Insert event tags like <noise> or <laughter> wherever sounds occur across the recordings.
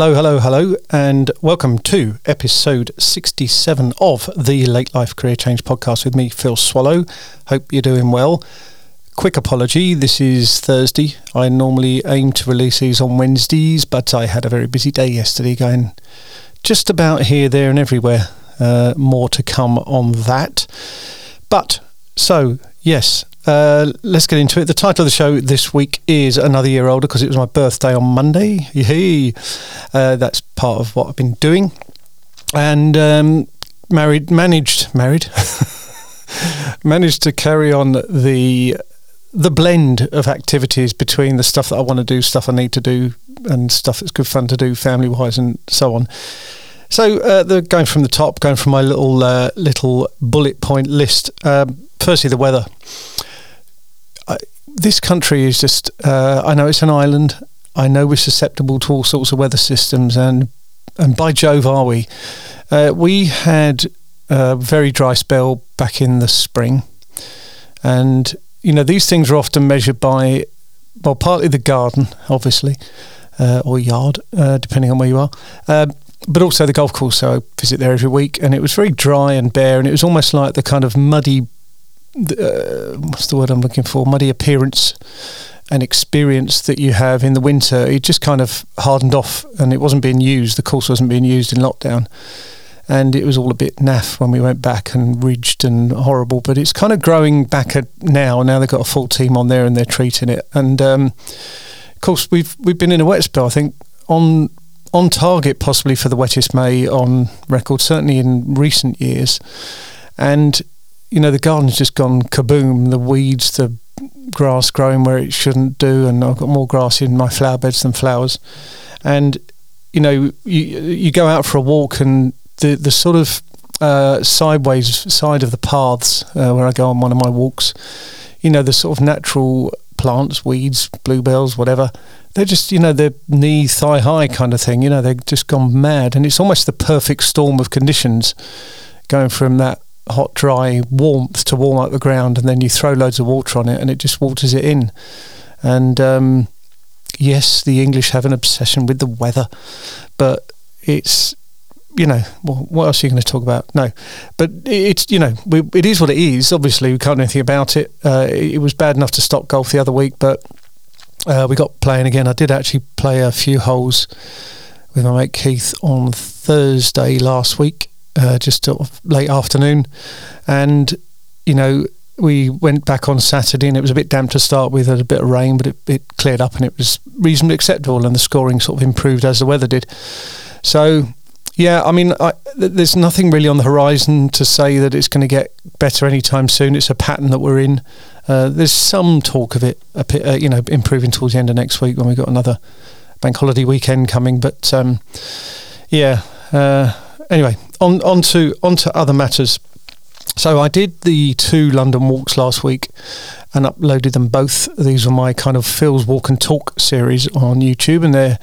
Hello, hello, hello, and welcome to episode 67 of the Late Life Career Change podcast with me, Phil Swallow. Hope you're doing well. Quick apology, this is Thursday. I normally aim to release these on Wednesdays, but I had a very busy day yesterday going just about here, there, and everywhere. Uh, more to come on that. But, so, yes, uh, let's get into it. The title of the show this week is Another Year Older because it was my birthday on Monday. Uh, that's part of what I've been doing. And um, married, managed, married, <laughs> managed to carry on the the blend of activities between the stuff that I want to do, stuff I need to do, and stuff that's good fun to do family wise and so on. So uh, the going from the top, going from my little uh, little bullet point list. Um, firstly, the weather. This country is just. Uh, I know it's an island. I know we're susceptible to all sorts of weather systems, and and by Jove, are we? Uh, we had a very dry spell back in the spring, and you know these things are often measured by, well, partly the garden, obviously, uh, or yard, uh, depending on where you are. Um, but also the golf course. So I visit there every week, and it was very dry and bare, and it was almost like the kind of muddy, uh, what's the word I'm looking for? Muddy appearance and experience that you have in the winter. It just kind of hardened off, and it wasn't being used. The course wasn't being used in lockdown, and it was all a bit naff when we went back and ridged and horrible. But it's kind of growing back now. Now they've got a full team on there, and they're treating it. And um, of course, we've we've been in a wet spell. I think on on target possibly for the wettest May on record, certainly in recent years. And, you know, the garden's just gone kaboom. The weeds, the grass growing where it shouldn't do, and I've got more grass in my flower beds than flowers. And, you know, you, you go out for a walk and the, the sort of uh, sideways side of the paths uh, where I go on one of my walks, you know, the sort of natural plants, weeds, bluebells, whatever, they're just you know they're knee thigh high kind of thing you know they've just gone mad and it's almost the perfect storm of conditions going from that hot dry warmth to warm up the ground and then you throw loads of water on it and it just waters it in and um, yes the english have an obsession with the weather but it's you know, well, what else are you going to talk about? No, but it's you know, we, it is what it is. Obviously, we can't do anything about it. Uh, it was bad enough to stop golf the other week, but uh, we got playing again. I did actually play a few holes with my mate Keith on Thursday last week, uh, just sort of late afternoon, and you know we went back on Saturday and it was a bit damp to start with, had a bit of rain, but it, it cleared up and it was reasonably acceptable, and the scoring sort of improved as the weather did. So yeah, I mean, I, th- there's nothing really on the horizon to say that it's going to get better anytime soon. It's a pattern that we're in. Uh, there's some talk of it, uh, you know, improving towards the end of next week when we've got another bank holiday weekend coming. But um, yeah, uh, anyway, on on to on to other matters. So I did the two London walks last week and uploaded them both. These were my kind of Phil's Walk and Talk series on YouTube, and they're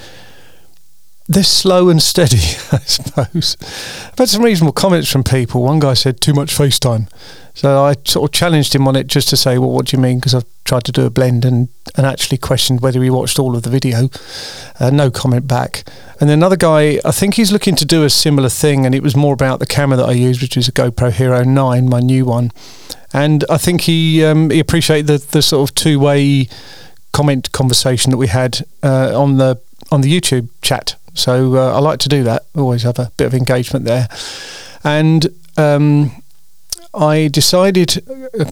they're slow and steady, <laughs> I suppose. I've had some reasonable comments from people. One guy said too much FaceTime. So I sort of challenged him on it just to say, well, what do you mean? Because I've tried to do a blend and, and actually questioned whether he watched all of the video. Uh, no comment back. And then another guy, I think he's looking to do a similar thing, and it was more about the camera that I use, which is a GoPro Hero 9, my new one. And I think he um, he appreciated the, the sort of two way comment conversation that we had uh, on the on the YouTube chat so uh, I like to do that. Always have a bit of engagement there. And um, I decided,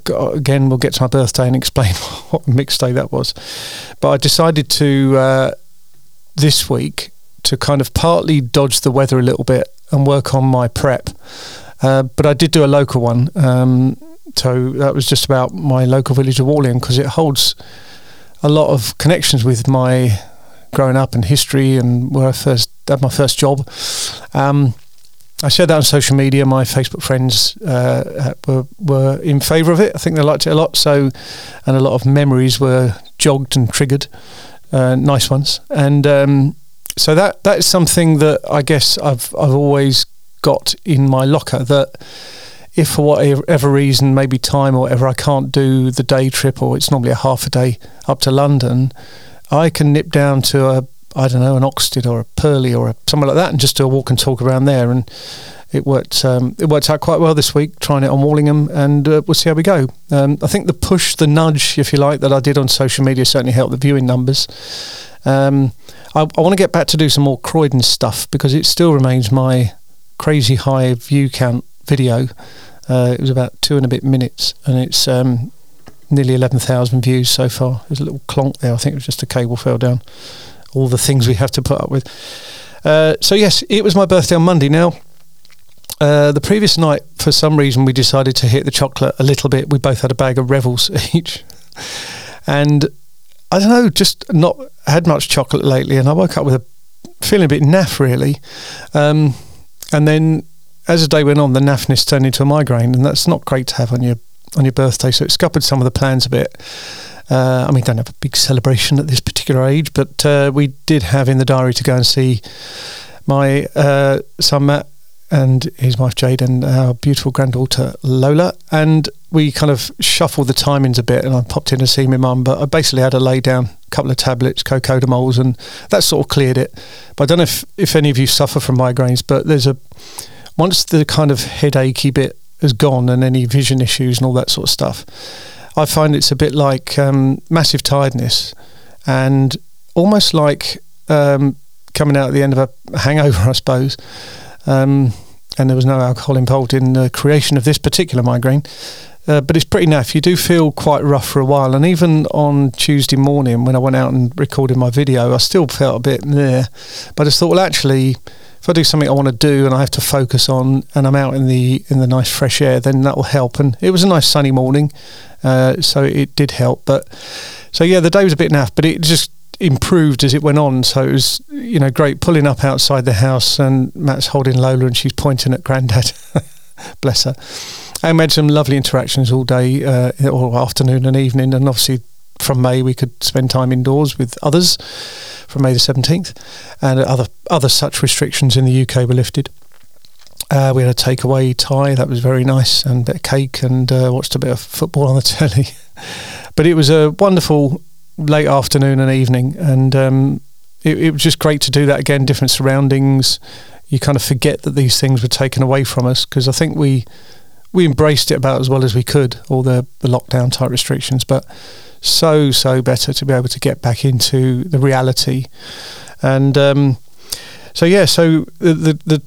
uh, again, we'll get to my birthday and explain <laughs> what mixed day that was. But I decided to, uh, this week, to kind of partly dodge the weather a little bit and work on my prep. Uh, but I did do a local one. Um, so that was just about my local village of Warlingham because it holds a lot of connections with my growing up and history and where I first had my first job. Um, I shared that on social media. My Facebook friends uh, were were in favour of it. I think they liked it a lot. So, and a lot of memories were jogged and triggered, uh, nice ones. And um, so that that is something that I guess I've I've always got in my locker that if for whatever reason, maybe time or whatever, I can't do the day trip or it's normally a half a day up to London, I can nip down to a, I don't know, an Oxted or a Purley or a, somewhere like that, and just do a walk and talk around there. And it worked. Um, it worked out quite well this week, trying it on Warlingham, and uh, we'll see how we go. Um, I think the push, the nudge, if you like, that I did on social media certainly helped the viewing numbers. Um, I, I want to get back to do some more Croydon stuff because it still remains my crazy high view count video. Uh, it was about two and a bit minutes, and it's um, nearly 11,000 views so far. There's a little clonk there. I think it was just a cable fell down. All the things we have to put up with. Uh, so, yes, it was my birthday on Monday. Now, uh, the previous night, for some reason, we decided to hit the chocolate a little bit. We both had a bag of Revels <laughs> each. And I don't know, just not had much chocolate lately. And I woke up with a feeling a bit naff, really. Um, and then as the day went on, the naffness turned into a migraine. And that's not great to have on your on your birthday, so it scuppered some of the plans a bit. Uh, I mean, don't have a big celebration at this particular age, but uh, we did have in the diary to go and see my uh, son Matt and his wife Jade and our beautiful granddaughter Lola. And we kind of shuffled the timings a bit, and I popped in to see my mum. But I basically had to lay down a couple of tablets, cocodamols, and that sort of cleared it. But I don't know if, if any of you suffer from migraines, but there's a once the kind of headachy bit has gone and any vision issues and all that sort of stuff. I find it's a bit like um, massive tiredness and almost like um, coming out at the end of a hangover, <laughs> I suppose. Um, and there was no alcohol involved in the creation of this particular migraine. Uh, but it's pretty naff. You do feel quite rough for a while, and even on Tuesday morning when I went out and recorded my video, I still felt a bit there. But I just thought, well, actually, if I do something I want to do and I have to focus on, and I'm out in the in the nice fresh air, then that will help. And it was a nice sunny morning, uh, so it did help. But so yeah, the day was a bit naff, but it just improved as it went on. So it was you know great pulling up outside the house, and Matt's holding Lola, and she's pointing at Grandad. <laughs> Bless her. We had some lovely interactions all day, uh, all afternoon and evening, and obviously from May we could spend time indoors with others from May the 17th, and other other such restrictions in the UK were lifted. Uh, we had a takeaway Thai that was very nice, and a bit of cake, and uh, watched a bit of football on the <laughs> telly. but it was a wonderful late afternoon and evening, and um, it, it was just great to do that again. Different surroundings. You kind of forget that these things were taken away from us because I think we we embraced it about as well as we could, all the, the lockdown type restrictions. But so so better to be able to get back into the reality and um, so yeah so the, the, the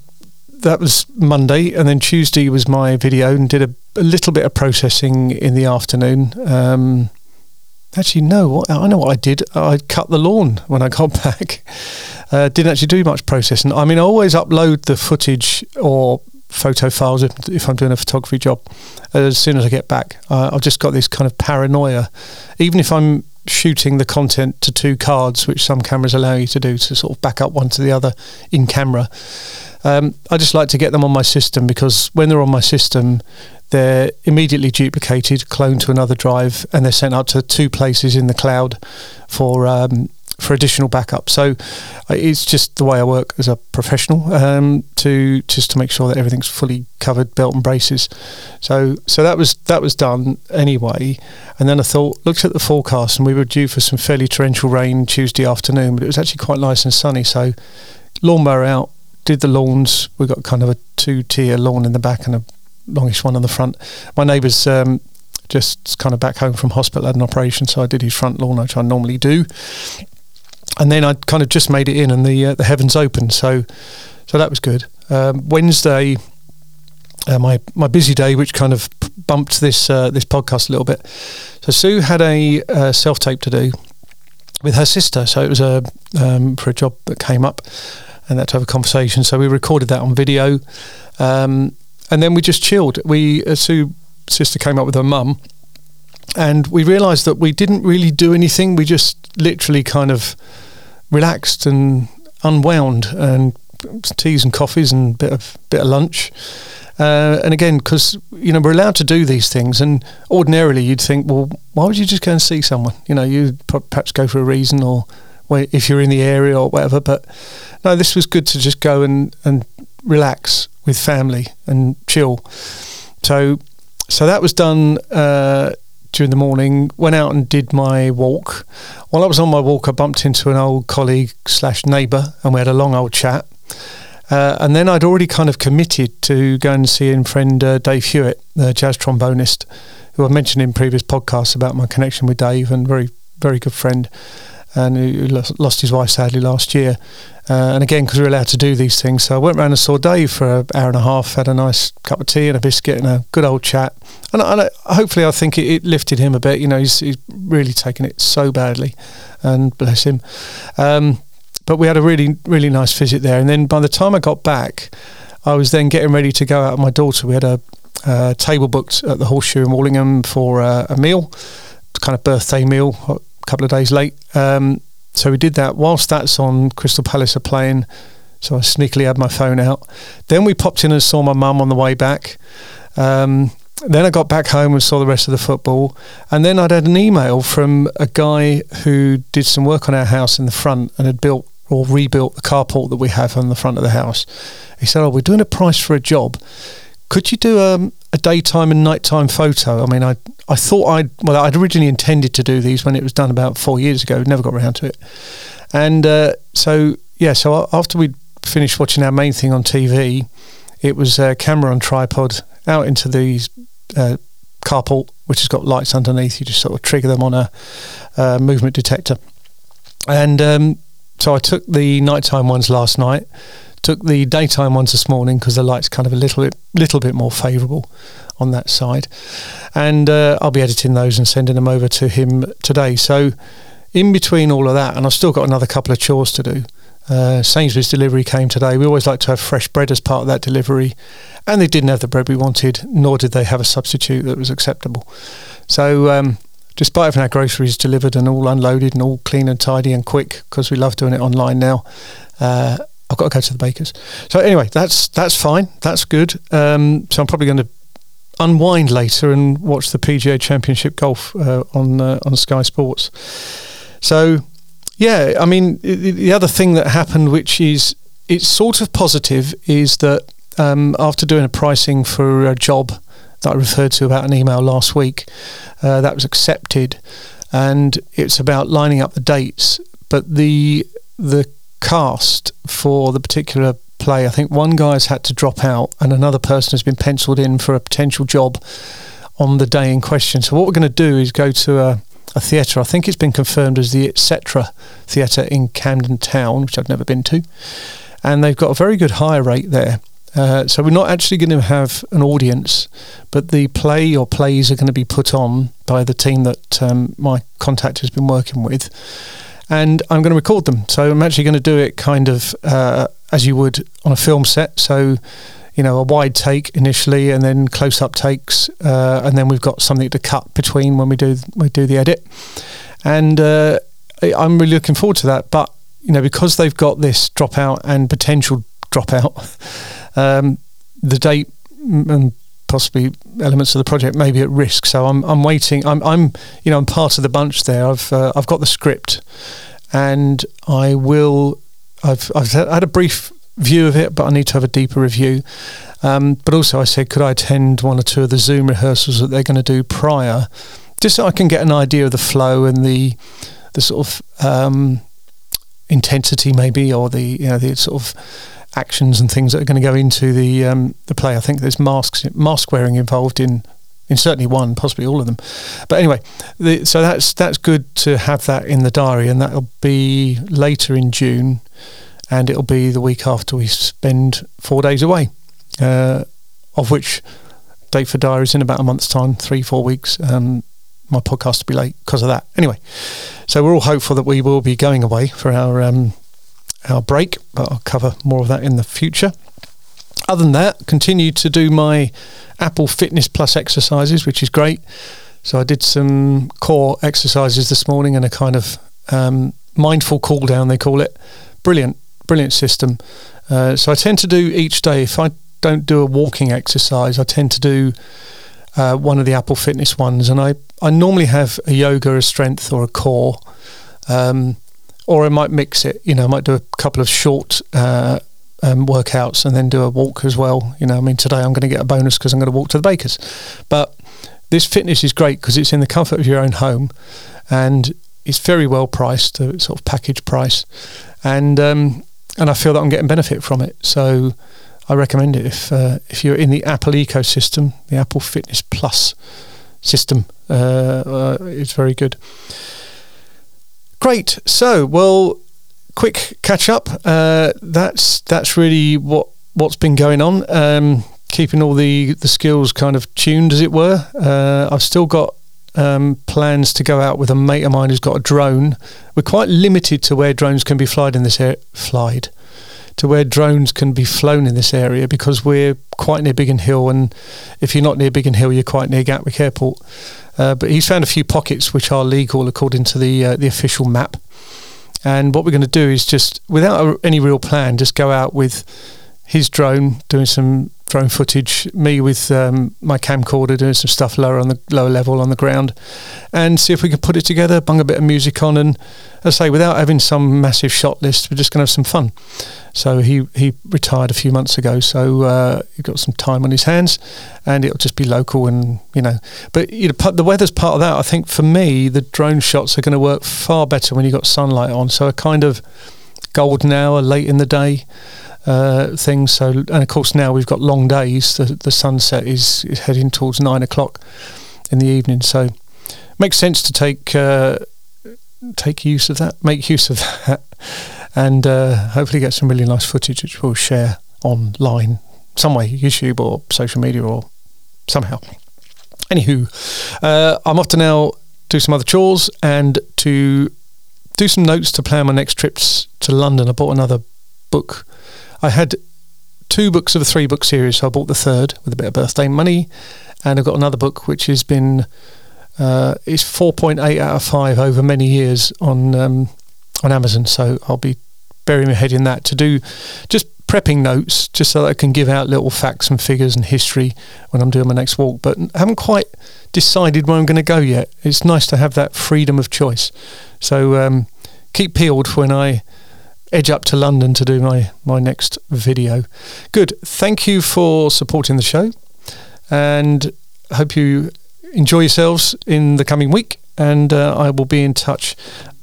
that was Monday, and then Tuesday was my video, and did a, a little bit of processing in the afternoon. Um, actually, no, I know what I did. I cut the lawn when I got <laughs> back. Uh, didn't actually do much processing. I mean, I always upload the footage or photo files if, if I'm doing a photography job as soon as I get back. Uh, I've just got this kind of paranoia. Even if I'm shooting the content to two cards, which some cameras allow you to do to sort of back up one to the other in camera, um, I just like to get them on my system because when they're on my system, they're immediately duplicated, cloned to another drive, and they're sent out to two places in the cloud for um, for additional backup. So uh, it's just the way I work as a professional um, to just to make sure that everything's fully covered, belt and braces. So so that was that was done anyway. And then I thought, looked at the forecast, and we were due for some fairly torrential rain Tuesday afternoon, but it was actually quite nice and sunny. So lawnmower out, did the lawns. We got kind of a two-tier lawn in the back and a longish one on the front. My neighbours. Um, just kind of back home from hospital had an operation, so I did his front lawn, which I normally do and then I kind of just made it in, and the uh, the heavens opened. So so that was good. Um, Wednesday, uh, my my busy day, which kind of bumped this uh, this podcast a little bit. So Sue had a uh, self tape to do with her sister. So it was a um, for a job that came up, and that to have a conversation. So we recorded that on video, um, and then we just chilled. We uh, Sue sister came up with her mum and we realised that we didn't really do anything. We just literally kind of relaxed and unwound, and teas and coffees and bit of bit of lunch. Uh, and again, because you know we're allowed to do these things, and ordinarily you'd think, well, why would you just go and see someone? You know, you perhaps go for a reason, or if you're in the area or whatever. But no, this was good to just go and and relax with family and chill. So, so that was done. Uh, during the morning, went out and did my walk. While I was on my walk, I bumped into an old colleague slash neighbour, and we had a long old chat. Uh, and then I'd already kind of committed to going and seeing friend uh, Dave Hewitt, the jazz trombonist, who I mentioned in previous podcasts about my connection with Dave, and very very good friend, and lost, his wife sadly last year. Uh, and again, because we are allowed to do these things, so I went round and saw Dave for an hour and a half, had a nice cup of tea and a biscuit and a good old chat. And, and I, hopefully, I think it, it, lifted him a bit. You know, he's, he's really taken it so badly, and bless him. Um, but we had a really, really nice visit there. And then by the time I got back, I was then getting ready to go out with my daughter. We had a, table booked at the Horseshoe in Warlingham for a meal, kind of birthday meal, couple of days late. Um, so we did that. Whilst that's on, Crystal Palace are playing. So I sneakily had my phone out. Then we popped in and saw my mum on the way back. Um, then I got back home and saw the rest of the football. And then I'd had an email from a guy who did some work on our house in the front and had built or rebuilt the carport that we have on the front of the house. He said, "Oh, we're doing a price for a job. Could you do um, a daytime and nighttime photo?" I mean, I I thought I'd well, I'd originally intended to do these when it was done about four years ago. Never got around to it, and uh, so yeah. So after we'd finished watching our main thing on TV, it was a camera on tripod out into the uh, carport, which has got lights underneath. You just sort of trigger them on a uh, movement detector, and um, so I took the nighttime ones last night, took the daytime ones this morning because the light's kind of a little bit, little bit more favourable on that side, and uh, I'll be editing those and sending them over to him today. So in between all of that, and I've still got another couple of chores to do. Uh, Sainsbury's delivery came today. We always like to have fresh bread as part of that delivery, and they didn't have the bread we wanted, nor did they have a substitute that was acceptable. So um, despite having our groceries delivered and all unloaded and all clean and tidy and quick, because we love doing it online now, uh, I've got to go to the baker's. So anyway, that's that's fine. That's good. Um, so I'm probably going to unwind later and watch the PGA Championship golf uh, on uh, on Sky Sports. So yeah, I mean the other thing that happened, which is it's sort of positive, is that um, after doing a pricing for a job that I referred to about an email last week. Uh, that was accepted, and it's about lining up the dates. But the the cast for the particular play, I think one guy's had to drop out, and another person has been penciled in for a potential job on the day in question. So what we're going to do is go to a, a theatre. I think it's been confirmed as the Etcetera Theatre in Camden Town, which I've never been to, and they've got a very good hire rate there. Uh, so we're not actually going to have an audience, but the play or plays are going to be put on by the team that um, my contact has been working with, and I'm going to record them. So I'm actually going to do it kind of uh, as you would on a film set. So you know a wide take initially, and then close up takes, uh, and then we've got something to cut between when we do we do the edit, and uh, I'm really looking forward to that. But you know because they've got this dropout and potential dropout. <laughs> Um, the date and possibly elements of the project may be at risk. So I'm I'm waiting. I'm I'm you know I'm part of the bunch there. I've uh, I've got the script, and I will. I've I've had a brief view of it, but I need to have a deeper review. Um, but also, I said, could I attend one or two of the Zoom rehearsals that they're going to do prior, just so I can get an idea of the flow and the the sort of um, intensity, maybe, or the you know the sort of actions and things that are going to go into the um, the play. I think there's masks mask wearing involved in in certainly one, possibly all of them. But anyway, the, so that's that's good to have that in the diary, and that'll be later in June, and it'll be the week after we spend four days away, uh, of which date for diary is in about a month's time, three four weeks. Um, my podcast will be late because of that. Anyway, so we're all hopeful that we will be going away for our um, our break, but I'll cover more of that in the future. Other than that, continue to do my Apple Fitness Plus exercises, which is great. So I did some core exercises this morning and a kind of um, mindful cool down, they call it. Brilliant, brilliant system. Uh, so I tend to do each day, if I don't do a walking exercise, I tend to do uh, one of the Apple Fitness ones. And I, I normally have a yoga, a strength, or a core. Um, or I might mix it. You know, I might do a couple of short uh, um, workouts and then do a walk as well. You know, I mean, today I'm going to get a bonus because I'm going to walk to the baker's, but this fitness is great because it's in the comfort of your own home, and it's very well priced, a sort of package price, and um, and I feel that I'm getting benefit from it. So I recommend it if uh, if you're in the Apple ecosystem, the Apple Fitness Plus system uh, uh, is very good. Great. So, well, quick catch up. Uh, that's that's really what what's been going on. Um, keeping all the the skills kind of tuned, as it were. Uh, I've still got um, plans to go out with a mate of mine who's got a drone. We're quite limited to where drones can be flied in this area. Flied to where drones can be flown in this area because we're quite near Biggin Hill, and if you're not near Biggin Hill, you're quite near Gatwick Airport. Uh, but he's found a few pockets which are legal according to the uh, the official map. And what we're going to do is just, without a, any real plan, just go out with his drone doing some drone footage, me with um, my camcorder doing some stuff lower on the lower level on the ground, and see if we can put it together, bung a bit of music on, and as I say, without having some massive shot list, we're just going to have some fun. So he he retired a few months ago, so uh, he got some time on his hands, and it'll just be local and you know. But you know, the weather's part of that. I think for me, the drone shots are going to work far better when you have got sunlight on. So a kind of golden hour late in the day uh, things. So, and of course now we've got long days. The, the sunset is, is heading towards nine o'clock in the evening. So, makes sense to take uh, take use of that, make <laughs> use of that, and uh, hopefully get some really nice footage which we'll share online some way, YouTube or social media or somehow. Anywho, uh, I'm off to now do some other chores and to do some notes to plan my next trips to London. I bought another book I had two books of a three book series, so I bought the third with a bit of birthday money, and I've got another book which has been uh, it's four point eight out of five over many years on um, on Amazon. So I'll be burying my head in that to do just prepping notes, just so that I can give out little facts and figures and history when I'm doing my next walk. But I haven't quite decided where I'm going to go yet. It's nice to have that freedom of choice. So um, keep peeled when I edge up to London to do my, my next video. Good. Thank you for supporting the show and hope you enjoy yourselves in the coming week. And uh, I will be in touch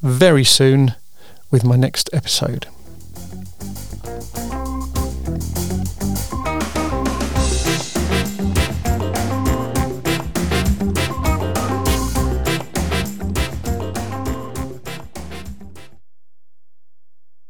very soon with my next episode.